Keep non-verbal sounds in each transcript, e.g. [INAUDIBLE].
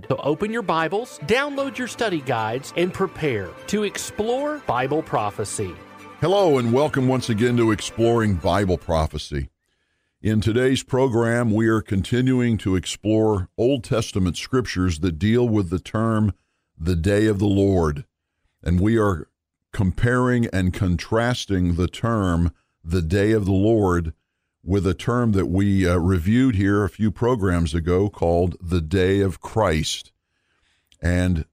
guide. So open your Bibles, download your study guides, and prepare to explore Bible prophecy. Hello, and welcome once again to Exploring Bible Prophecy. In today's program, we are continuing to explore Old Testament scriptures that deal with the term the day of the Lord. And we are comparing and contrasting the term the day of the Lord with a term that we uh, reviewed here a few programs ago called the Day of Christ. And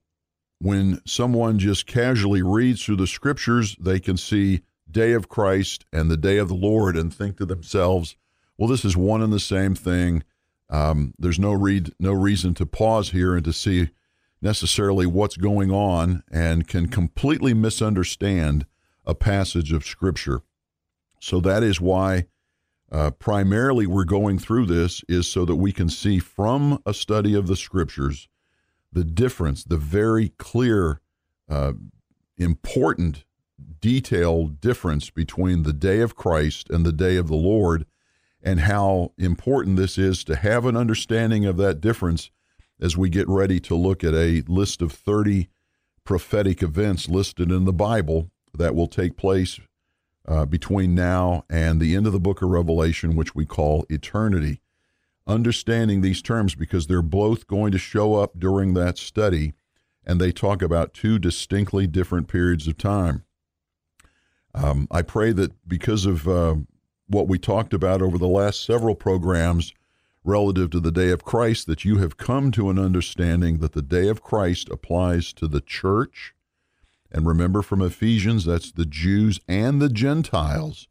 when someone just casually reads through the scriptures, they can see Day of Christ and the Day of the Lord and think to themselves, well, this is one and the same thing. Um, there's no read, no reason to pause here and to see necessarily what's going on and can completely misunderstand a passage of Scripture. So that is why uh, primarily, we're going through this is so that we can see from a study of the scriptures the difference, the very clear, uh, important, detailed difference between the day of Christ and the day of the Lord, and how important this is to have an understanding of that difference as we get ready to look at a list of 30 prophetic events listed in the Bible that will take place uh, between now and the end of the book of Revelation, which we call eternity. Understanding these terms because they're both going to show up during that study, and they talk about two distinctly different periods of time. Um, I pray that because of uh, what we talked about over the last several programs relative to the day of Christ, that you have come to an understanding that the day of Christ applies to the church and remember from Ephesians, that's the Jews and the Gentiles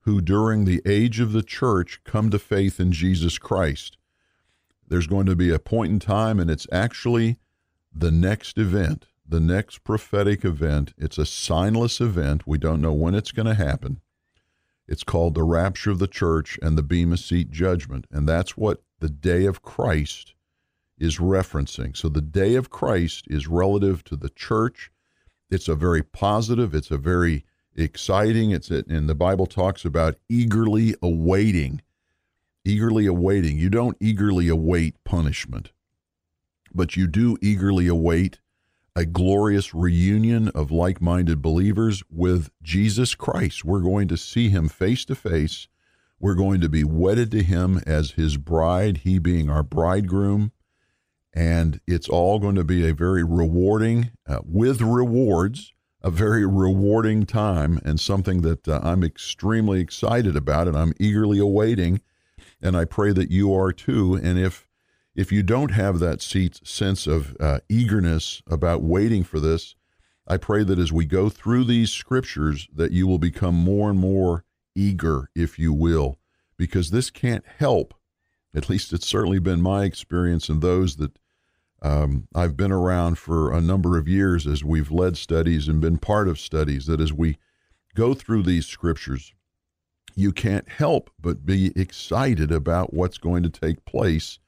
who, during the age of the church, come to faith in Jesus Christ. There's going to be a point in time, and it's actually the next event, the next prophetic event. It's a signless event. We don't know when it's going to happen. It's called the rapture of the church and the Bema Seat judgment. And that's what the day of Christ is referencing. So the day of Christ is relative to the church it's a very positive, it's a very exciting. It's a, and the Bible talks about eagerly awaiting, eagerly awaiting. You don't eagerly await punishment, but you do eagerly await a glorious reunion of like minded believers with Jesus Christ. We're going to see him face to face. We're going to be wedded to him as his bride, he being our bridegroom and it's all going to be a very rewarding, uh, with rewards, a very rewarding time, and something that uh, I'm extremely excited about, and I'm eagerly awaiting. And I pray that you are too. And if if you don't have that sense of uh, eagerness about waiting for this, I pray that as we go through these scriptures, that you will become more and more eager, if you will, because this can't help at least it's certainly been my experience and those that um, I've been around for a number of years as we've led studies and been part of studies, that as we go through these scriptures, you can't help but be excited about what's going to take place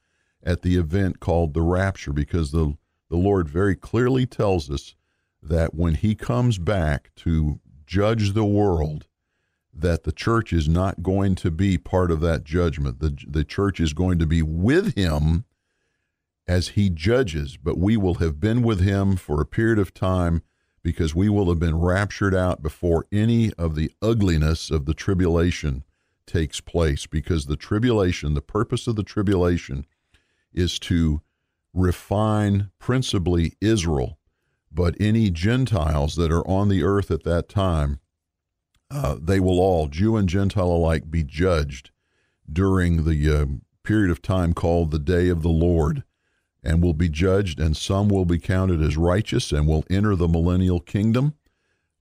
at the event called the rapture because the, the Lord very clearly tells us that when he comes back to judge the world, that the church is not going to be part of that judgment. The, the church is going to be with him as he judges, but we will have been with him for a period of time because we will have been raptured out before any of the ugliness of the tribulation takes place. Because the tribulation, the purpose of the tribulation is to refine principally Israel, but any Gentiles that are on the earth at that time uh, they will all, Jew and Gentile alike, be judged during the uh, period of time called the day of the Lord, and will be judged, and some will be counted as righteous and will enter the millennial kingdom.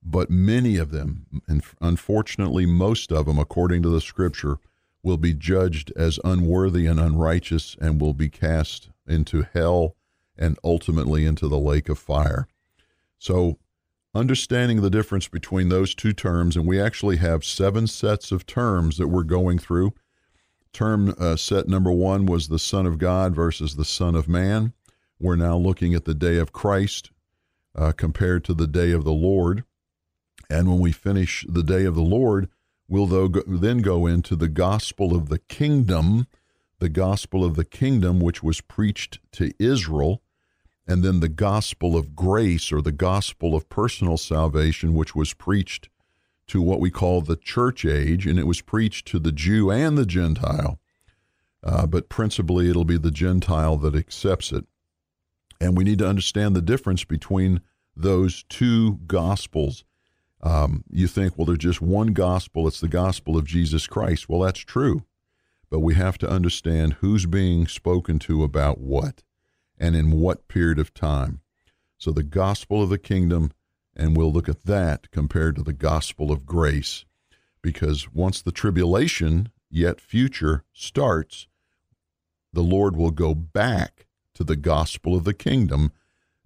But many of them, and unfortunately most of them, according to the scripture, will be judged as unworthy and unrighteous and will be cast into hell and ultimately into the lake of fire. So, understanding the difference between those two terms, and we actually have seven sets of terms that we're going through. Term uh, set number one was the Son of God versus the Son of Man. We're now looking at the day of Christ uh, compared to the day of the Lord. And when we finish the day of the Lord, we'll then go into the gospel of the kingdom, the gospel of the kingdom, which was preached to Israel, and then the gospel of grace or the gospel of personal salvation, which was preached to what we call the church age, and it was preached to the Jew and the Gentile. Uh, but principally, it'll be the Gentile that accepts it. And we need to understand the difference between those two gospels. Um, you think, well, there's just one gospel, it's the gospel of Jesus Christ. Well, that's true. But we have to understand who's being spoken to about what and in what period of time. So, the gospel of the kingdom, and we'll look at that compared to the gospel of grace. Because once the tribulation, yet future, starts, the Lord will go back to the gospel of the kingdom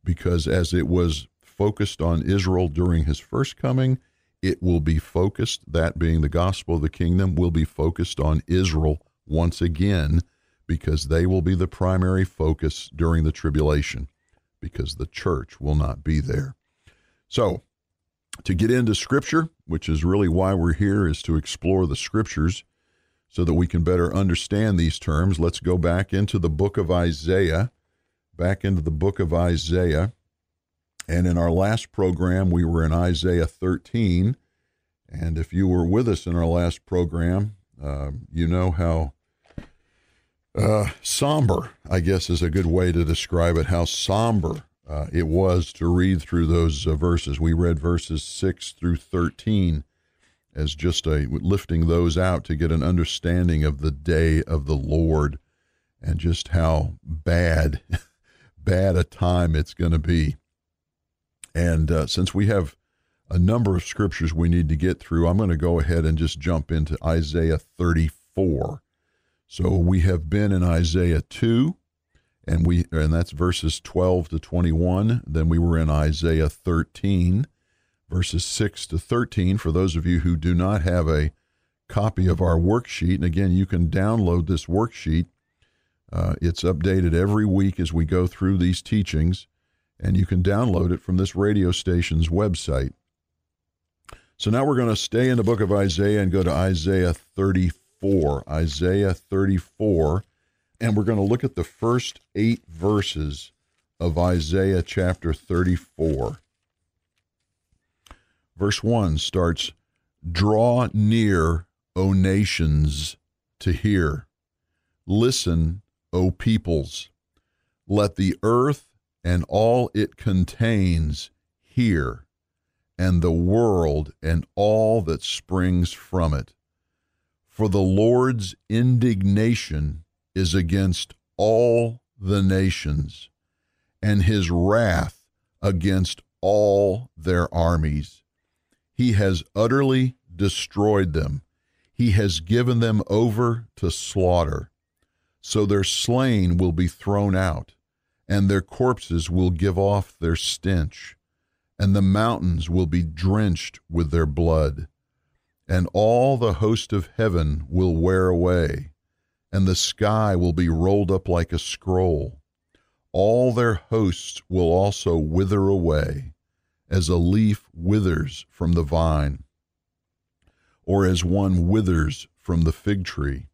because as it was focused on Israel during his first coming, it will be focused, that being the gospel of the kingdom, will be focused on Israel once again because they will be the primary focus during the tribulation because the church will not be there. So, to get into scripture, which is really why we're here, is to explore the scriptures so that we can better understand these terms. Let's go back into the book of Isaiah, back into the book of Isaiah. And in our last program, we were in Isaiah 13. And if you were with us in our last program, uh, you know how uh, somber, I guess, is a good way to describe it, how somber uh, it was to read through those uh, verses. We read verses 6 through 13 as just a lifting those out to get an understanding of the day of the Lord and just how bad, [LAUGHS] bad a time it's going to be. And uh, since we have a number of scriptures we need to get through, I'm going to go ahead and just jump into Isaiah 34. So we have been in Isaiah 2 and we and that's verses 12 to 21, then we were in Isaiah 13 verses 6 to 13 for those of you who do not have a copy of our worksheet. And again, you can download this worksheet. Uh, it's updated every week as we go through these teachings and you can download it from this radio station's website. So now we're going to stay in the book of Isaiah and go to Isaiah 34. Isaiah 34, and we're going to look at the first eight verses of Isaiah chapter 34. Verse 1 starts Draw near, O nations, to hear. Listen, O peoples. Let the earth and all it contains hear, and the world and all that springs from it. For the Lord's indignation is against all the nations, and his wrath against all their armies. He has utterly destroyed them. He has given them over to slaughter. So their slain will be thrown out and their corpses will give off their stench, and the mountains will be drenched with their blood, and all the host of heaven will wear away, and the sky will be rolled up like a scroll. All their hosts will also wither away, as a leaf withers from the vine, or as one withers from the fig tree.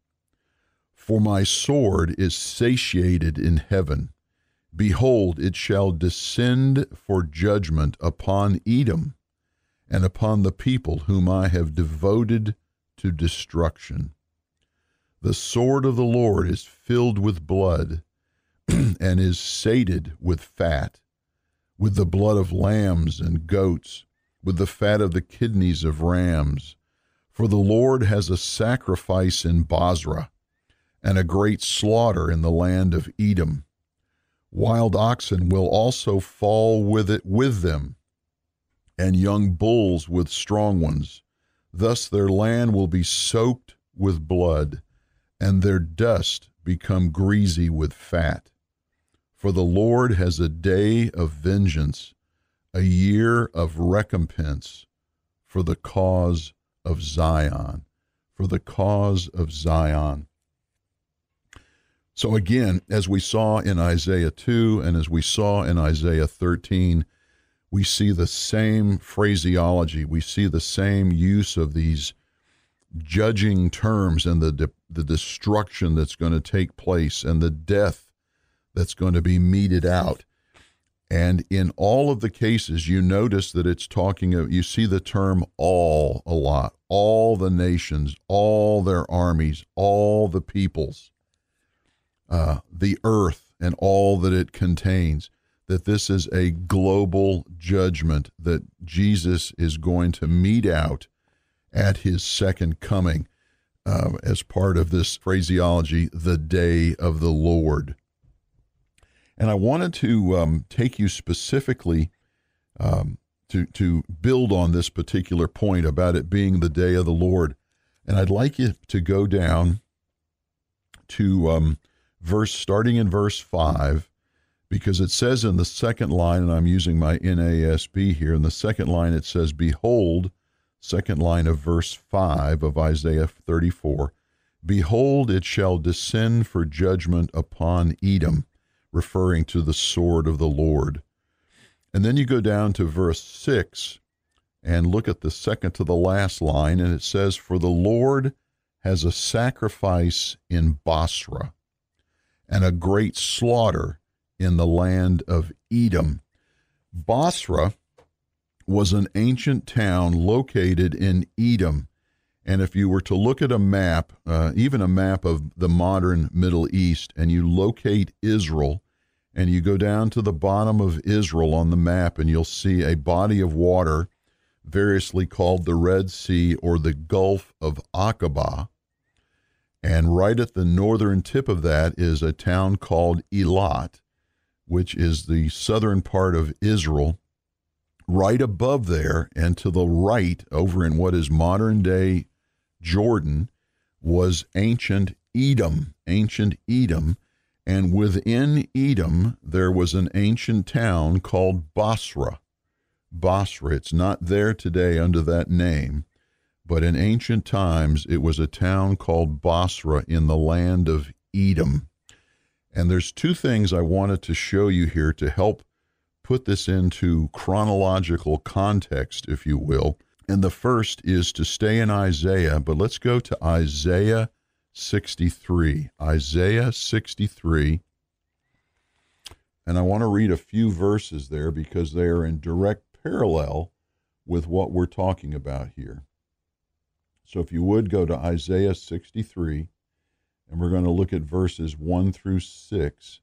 For my sword is satiated in heaven Behold, it shall descend for judgment upon Edom and upon the people whom I have devoted to destruction. The sword of the Lord is filled with blood [CLEARS THROAT] and is sated with fat, with the blood of lambs and goats, with the fat of the kidneys of rams. For the Lord has a sacrifice in Bozrah, and a great slaughter in the land of Edom. Wild oxen will also fall with it with them, and young bulls with strong ones. Thus their land will be soaked with blood, and their dust become greasy with fat. For the Lord has a day of vengeance, a year of recompense for the cause of Zion. For the cause of Zion. So, again, as we saw in Isaiah 2 and as we saw in Isaiah 13, we see the same phraseology. We see the same use of these judging terms and the, de- the destruction that's going to take place and the death that's going to be meted out. And in all of the cases, you notice that it's talking of, you see the term all a lot. All the nations, all their armies, all the peoples, uh, the earth and all that it contains that this is a global judgment that Jesus is going to mete out at his second coming uh, as part of this phraseology, the day of the Lord. And I wanted to um, take you specifically um, to, to build on this particular point about it being the day of the Lord. And I'd like you to go down to um, verse, starting in verse 5 because it says in the second line, and I'm using my NASB here, in the second line it says, Behold, second line of verse 5 of Isaiah 34, Behold, it shall descend for judgment upon Edom, referring to the sword of the Lord. And then you go down to verse 6 and look at the second to the last line, and it says, For the Lord has a sacrifice in Bozrah, and a great slaughter in the land of Edom. Bozrah was an ancient town located in Edom. And if you were to look at a map, uh, even a map of the modern Middle East, and you locate Israel, and you go down to the bottom of Israel on the map, and you'll see a body of water, variously called the Red Sea or the Gulf of Aqaba. And right at the northern tip of that is a town called Elat which is the southern part of Israel, right above there and to the right, over in what is modern day Jordan, was ancient Edom, ancient Edom. And within Edom, there was an ancient town called Bozrah. Bozrah. It's not there today under that name, but in ancient times, it was a town called Bozrah in the land of Edom. And there's two things I wanted to show you here to help put this into chronological context, if you will. And the first is to stay in Isaiah, but let's go to Isaiah 63. Isaiah 63. And I want to read a few verses there because they are in direct parallel with what we're talking about here. So if you would go to Isaiah 63 and we're going to look at verses 1 through 6.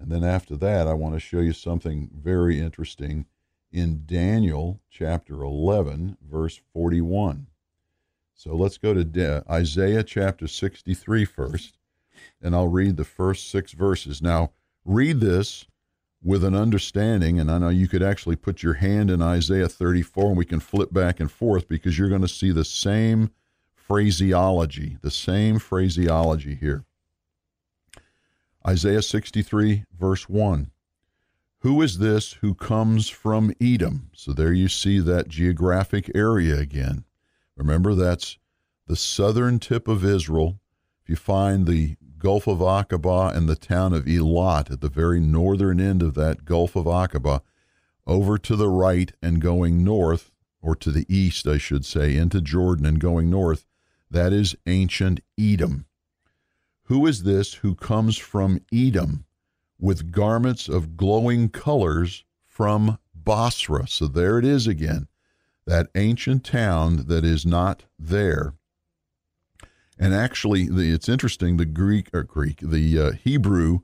And then after that, I want to show you something very interesting in Daniel chapter 11, verse 41. So let's go to De- Isaiah chapter 63 first, and I'll read the first six verses. Now, read this with an understanding, and I know you could actually put your hand in Isaiah 34 and we can flip back and forth because you're going to see the same phraseology, the same phraseology here. Isaiah 63, verse 1. Who is this who comes from Edom? So there you see that geographic area again. Remember, that's the southern tip of Israel. If you find the Gulf of Aqaba and the town of Elat at the very northern end of that Gulf of Aqaba, over to the right and going north, or to the east, I should say, into Jordan and going north, that is ancient Edom. Who is this who comes from Edom with garments of glowing colors from Basra? So there it is again, that ancient town that is not there. And actually, the, it's interesting. The Greek or Greek, the uh, Hebrew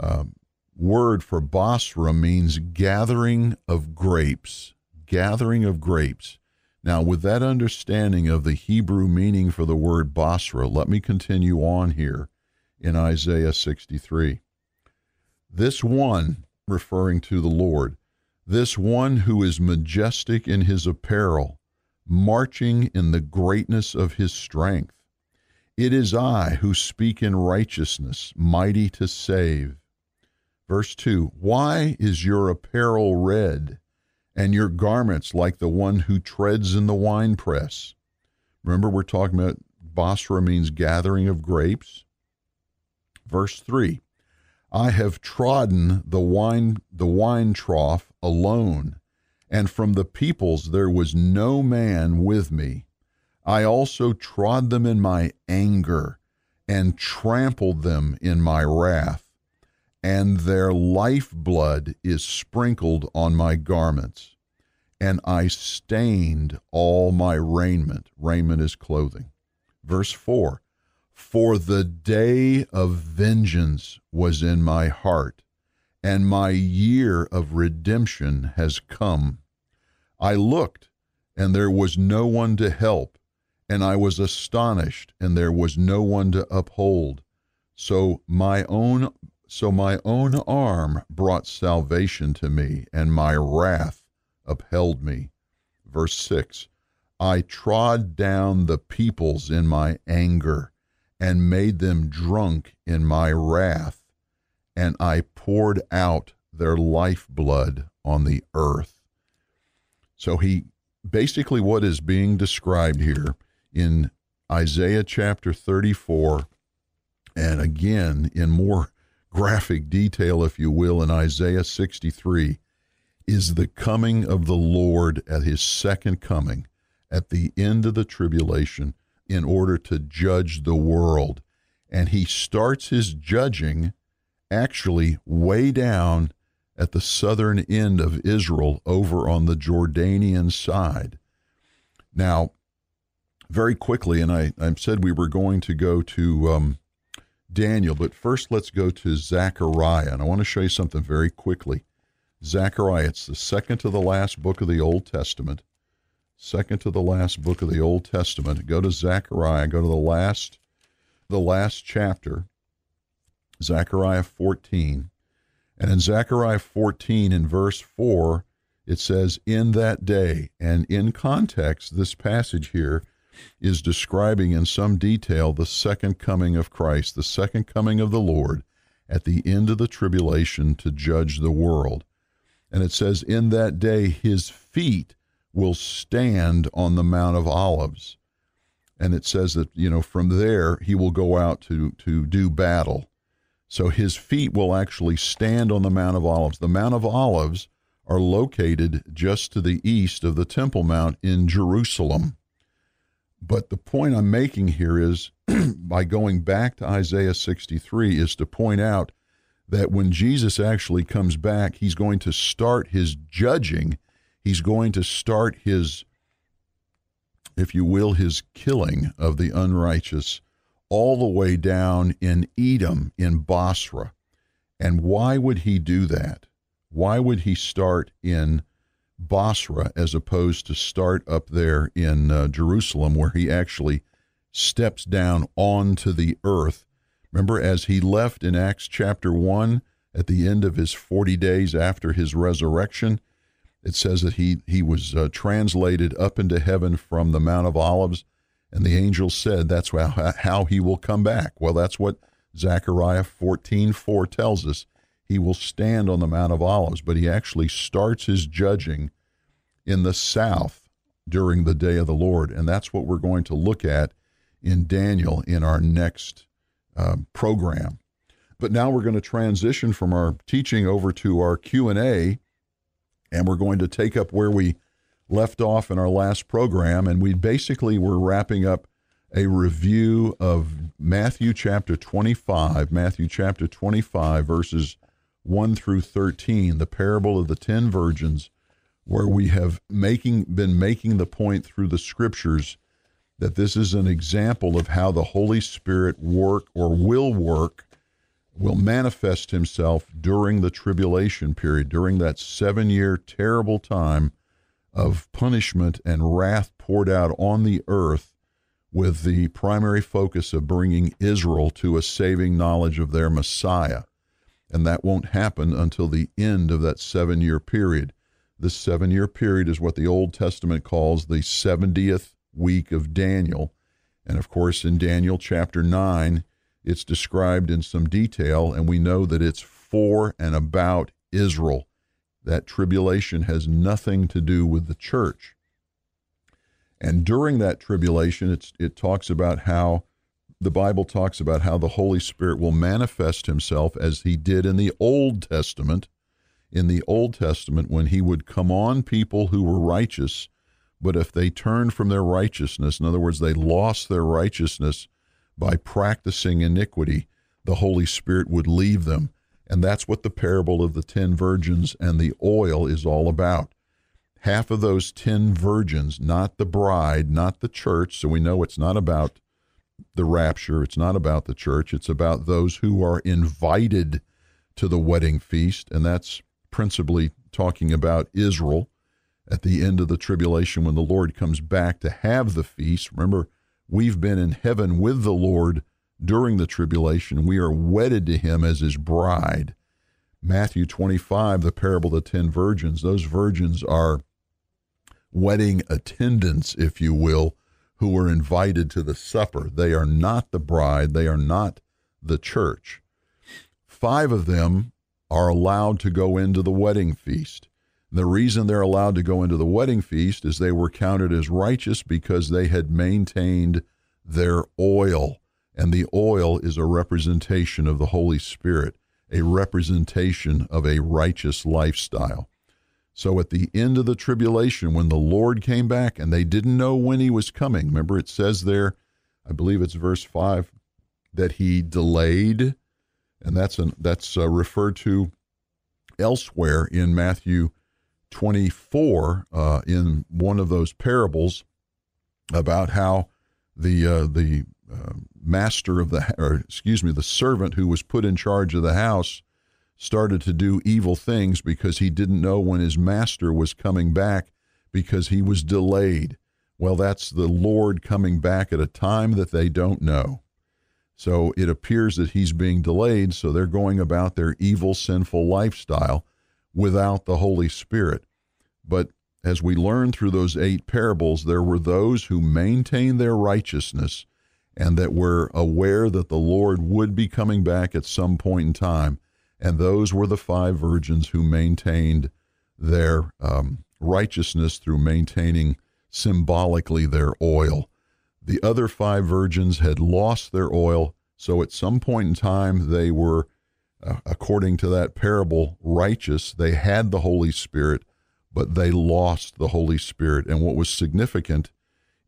uh, word for Basra means gathering of grapes. Gathering of grapes. Now, with that understanding of the Hebrew meaning for the word Basra, let me continue on here in Isaiah 63. This one, referring to the Lord, this one who is majestic in his apparel, marching in the greatness of his strength. It is I who speak in righteousness, mighty to save. Verse 2 Why is your apparel red, and your garments like the one who treads in the winepress? Remember, we're talking about Bozrah means gathering of grapes. Verse 3 I have trodden the wine the wine trough alone, and from the peoples there was no man with me. I also trod them in my anger, and trampled them in my wrath, and their lifeblood is sprinkled on my garments, and I stained all my raiment. Raiment is clothing. Verse 4 For the day of vengeance was in my heart, and my year of redemption has come. I looked, and there was no one to help, and I was astonished, and there was no one to uphold. So my own so my own arm brought salvation to me, and my wrath upheld me. Verse 6 I trod down the peoples in my anger, and made them drunk in my wrath, and I poured out their lifeblood on the earth. So he basically what is being described here in Isaiah chapter 34, and again in more graphic detail, if you will, in Isaiah 63, is the coming of the Lord at his second coming at the end of the tribulation in order to judge the world. And he starts his judging actually way down at the southern end of Israel over on the Jordanian side. Now, very quickly, and I, I said we were going to go to um, Daniel, but first let's go to Zechariah. And I want to show you something very quickly. Zechariah, it's the second to the last book of the Old Testament second to the last book of the Old Testament. Go to Zechariah, go to the last the last chapter, Zechariah 14. And in Zechariah 14 in verse 4, it says, In that day. And in context, this passage here is describing in some detail the second coming of Christ, the second coming of the Lord at the end of the tribulation to judge the world. And it says, In that day, his feet will stand on the Mount of Olives. And it says that, you know, from there he will go out to, to do battle. So his feet will actually stand on the Mount of Olives. The Mount of Olives are located just to the east of the Temple Mount in Jerusalem. But the point I'm making here is [CLEARS THROAT] by going back to Isaiah 63 is to point out that when Jesus actually comes back, he's going to start his judging he's going to start his, if you will, his killing of the unrighteous all the way down in Edom, in Bozrah. And why would he do that? Why would he start in Bozrah as opposed to start up there in uh, Jerusalem, where he actually steps down onto the earth? Remember, as he left in Acts chapter 1, at the end of his 40 days after his resurrection, it says that he, he was uh, translated up into heaven from the Mount of Olives, and the angel said that's how, how he will come back. Well, that's what Zechariah 14 4 tells us. He will stand on the Mount of Olives, but he actually starts his judging in the south during the day of the Lord. And that's what we're going to look at in Daniel in our next uh, program. But now we're going to transition from our teaching over to our Q&A and we're going to take up where we left off in our last program. And we basically were wrapping up a review of Matthew chapter 25, Matthew chapter 25, verses 1 through 13, the parable of the ten virgins, where we have making been making the point through the scriptures that this is an example of how the Holy Spirit work or will work will manifest himself during the tribulation period, during that seven year terrible time of punishment and wrath poured out on the earth, with the primary focus of bringing Israel to a saving knowledge of their Messiah. And that won't happen until the end of that seven year period. This seven year period is what the Old Testament calls the 70th week of Daniel. And of course, in Daniel chapter 9, it's described in some detail, and we know that it's for and about Israel. That tribulation has nothing to do with the church. And during that tribulation, it talks about how the Bible talks about how the Holy Spirit will manifest himself as he did in the Old Testament. In the Old Testament, when he would come on people who were righteous, but if they turned from their righteousness, in other words, they lost their righteousness by practicing iniquity, the Holy Spirit would leave them. And that's what the parable of the ten virgins and the oil is all about half of those 10 virgins, not the bride, not the church. So we know it's not about the rapture, it's not about the church, it's about those who are invited to the wedding feast. And that's principally talking about Israel at the end of the tribulation when the Lord comes back to have the feast. Remember, we've been in heaven with the Lord during the tribulation. We are wedded to him as his bride. Matthew 25, the parable of the ten virgins, those virgins are wedding attendants, if you will, who were invited to the supper. They are not the bride, they are not the church. Five of them are allowed to go into the wedding feast. The reason they're allowed to go into the wedding feast is they were counted as righteous because they had maintained their oil. And the oil is a representation of the Holy Spirit, a representation of a righteous lifestyle. So at the end of the tribulation, when the Lord came back and they didn't know when he was coming, remember it says there, I believe it's verse 5, that he delayed, and that's, an, that's uh, referred to elsewhere in Matthew 24 uh, in one of those parables about how the, uh, the uh, master of the, or excuse me, the servant who was put in charge of the house started to do evil things because he didn't know when his master was coming back because he was delayed. Well, that's the Lord coming back at a time that they don't know. So it appears that he's being delayed, so they're going about their evil, sinful lifestyle without the Holy Spirit. But as we learn through those eight parables, there were those who maintained their righteousness and that were aware that the Lord would be coming back at some point in time and those were the five virgins who maintained their um, righteousness through maintaining symbolically their oil. The other five virgins had lost their oil, so at some point in time they were, uh, according to that parable, righteous. They had the Holy Spirit, but they lost the Holy Spirit. And what was significant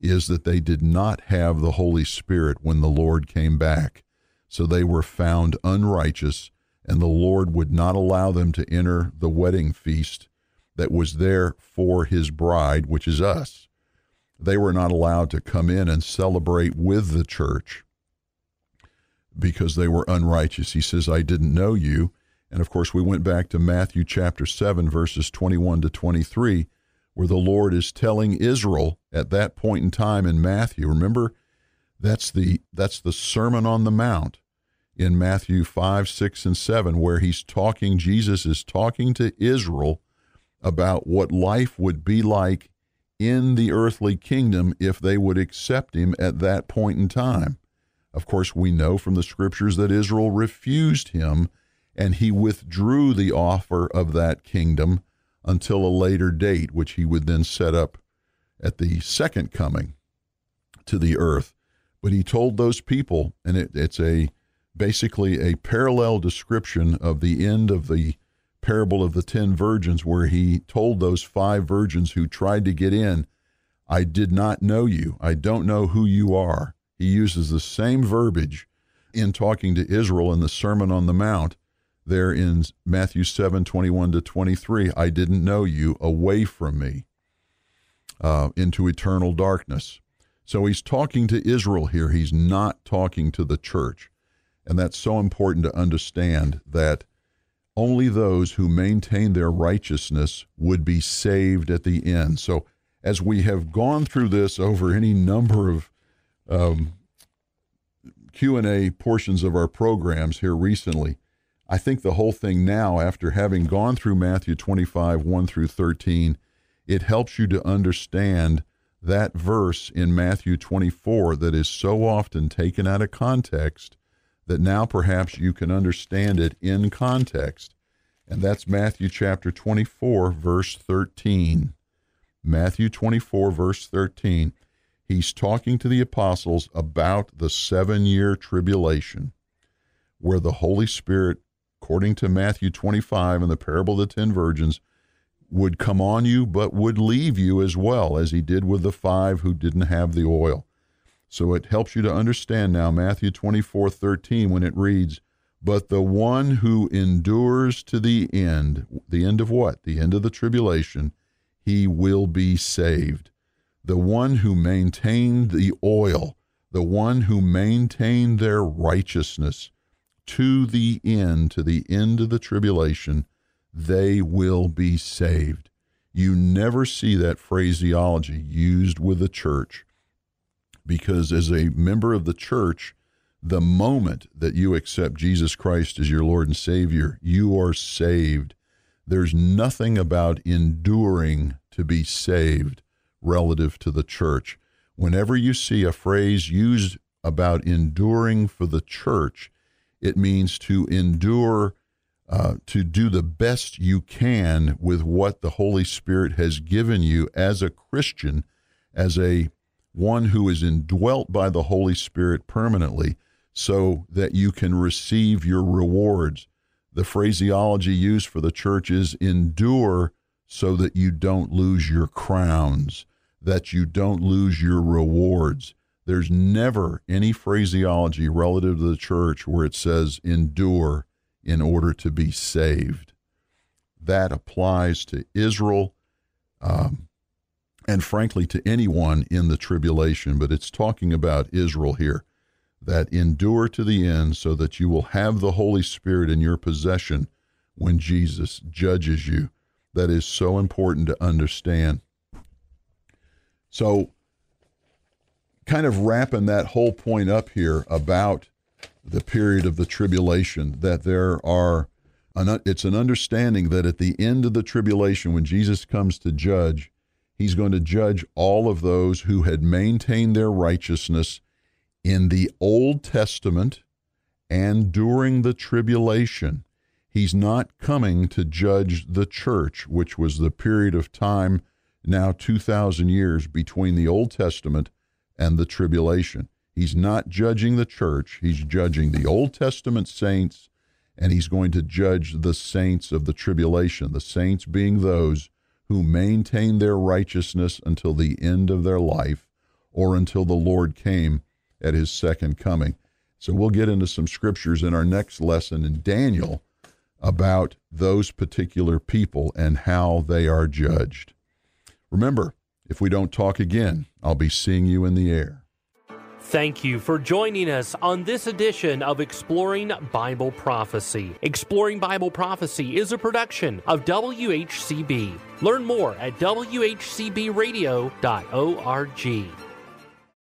is that they did not have the Holy Spirit when the Lord came back. So they were found unrighteous and the Lord would not allow them to enter the wedding feast that was there for his bride, which is us. They were not allowed to come in and celebrate with the church because they were unrighteous. He says, I didn't know you. And of course, we went back to Matthew chapter 7, verses 21 to 23, where the Lord is telling Israel at that point in time in Matthew. Remember, that's the, that's the Sermon on the Mount in Matthew 5, 6, and 7, where he's talking, Jesus is talking to Israel about what life would be like in the earthly kingdom if they would accept him at that point in time. Of course, we know from the scriptures that Israel refused him and he withdrew the offer of that kingdom until a later date, which he would then set up at the second coming to the earth. But he told those people, and it, it's a basically a parallel description of the end of the parable of the ten virgins, where he told those five virgins who tried to get in, I did not know you. I don't know who you are. He uses the same verbiage in talking to Israel in the Sermon on the Mount there in Matthew 7 21 to 23. I didn't know you away from me uh, into eternal darkness. So he's talking to Israel here. He's not talking to the church. And that's so important to understand that only those who maintain their righteousness would be saved at the end. So, as we have gone through this over any number of um, Q&A portions of our programs here recently, I think the whole thing now, after having gone through Matthew 25, 1 through 13, it helps you to understand that verse in Matthew 24 that is so often taken out of context that now perhaps you can understand it in context. And that's Matthew chapter 24, verse 13. Matthew 24, verse 13. He's talking to the apostles about the seven year tribulation, where the Holy Spirit, according to Matthew 25 and the parable of the ten virgins, would come on you, but would leave you as well, as he did with the five who didn't have the oil. So it helps you to understand now Matthew 24 13 when it reads, But the one who endures to the end, the end of what? The end of the tribulation, he will be saved. The one who maintained the oil, the one who maintained their righteousness to the end, to the end of the tribulation, they will be saved. You never see that phraseology used with the church because, as a member of the church, the moment that you accept Jesus Christ as your Lord and Savior, you are saved. There's nothing about enduring to be saved relative to the church. Whenever you see a phrase used about enduring for the church, it means to endure uh, to do the best you can with what the Holy Spirit has given you as a Christian, as a one who is indwelt by the Holy Spirit permanently, so that you can receive your rewards. The phraseology used for the church is endure so that you don't lose your crowns, that you don't lose your rewards. There's never any phraseology relative to the church where it says endure in order to be saved. That applies to Israel um, and, frankly, to anyone in the tribulation, but it's talking about Israel here that endure to the end so that you will have the Holy Spirit in your possession when Jesus judges you. That is so important to understand. So, kind of wrapping that whole point up here about the period of the tribulation, that there are, an, it's an understanding that at the end of the tribulation, when Jesus comes to judge, he's going to judge all of those who had maintained their righteousness in the Old Testament and during the tribulation. He's not coming to judge the church, which was the period of time now 2,000 years between the Old Testament and the tribulation. He's not judging the church, he's judging the Old Testament saints, and he's going to judge the saints of the tribulation, the saints being those who maintain their righteousness until the end of their life or until the Lord came at his second coming. So we'll get into some scriptures in our next lesson in Daniel about those particular people and how they are judged. Remember, if we don't talk again, I'll be seeing you in the air. Thank you for joining us on this edition of Exploring Bible Prophecy. Exploring Bible Prophecy is a production of WHCB. Learn more at WHCBradio.org.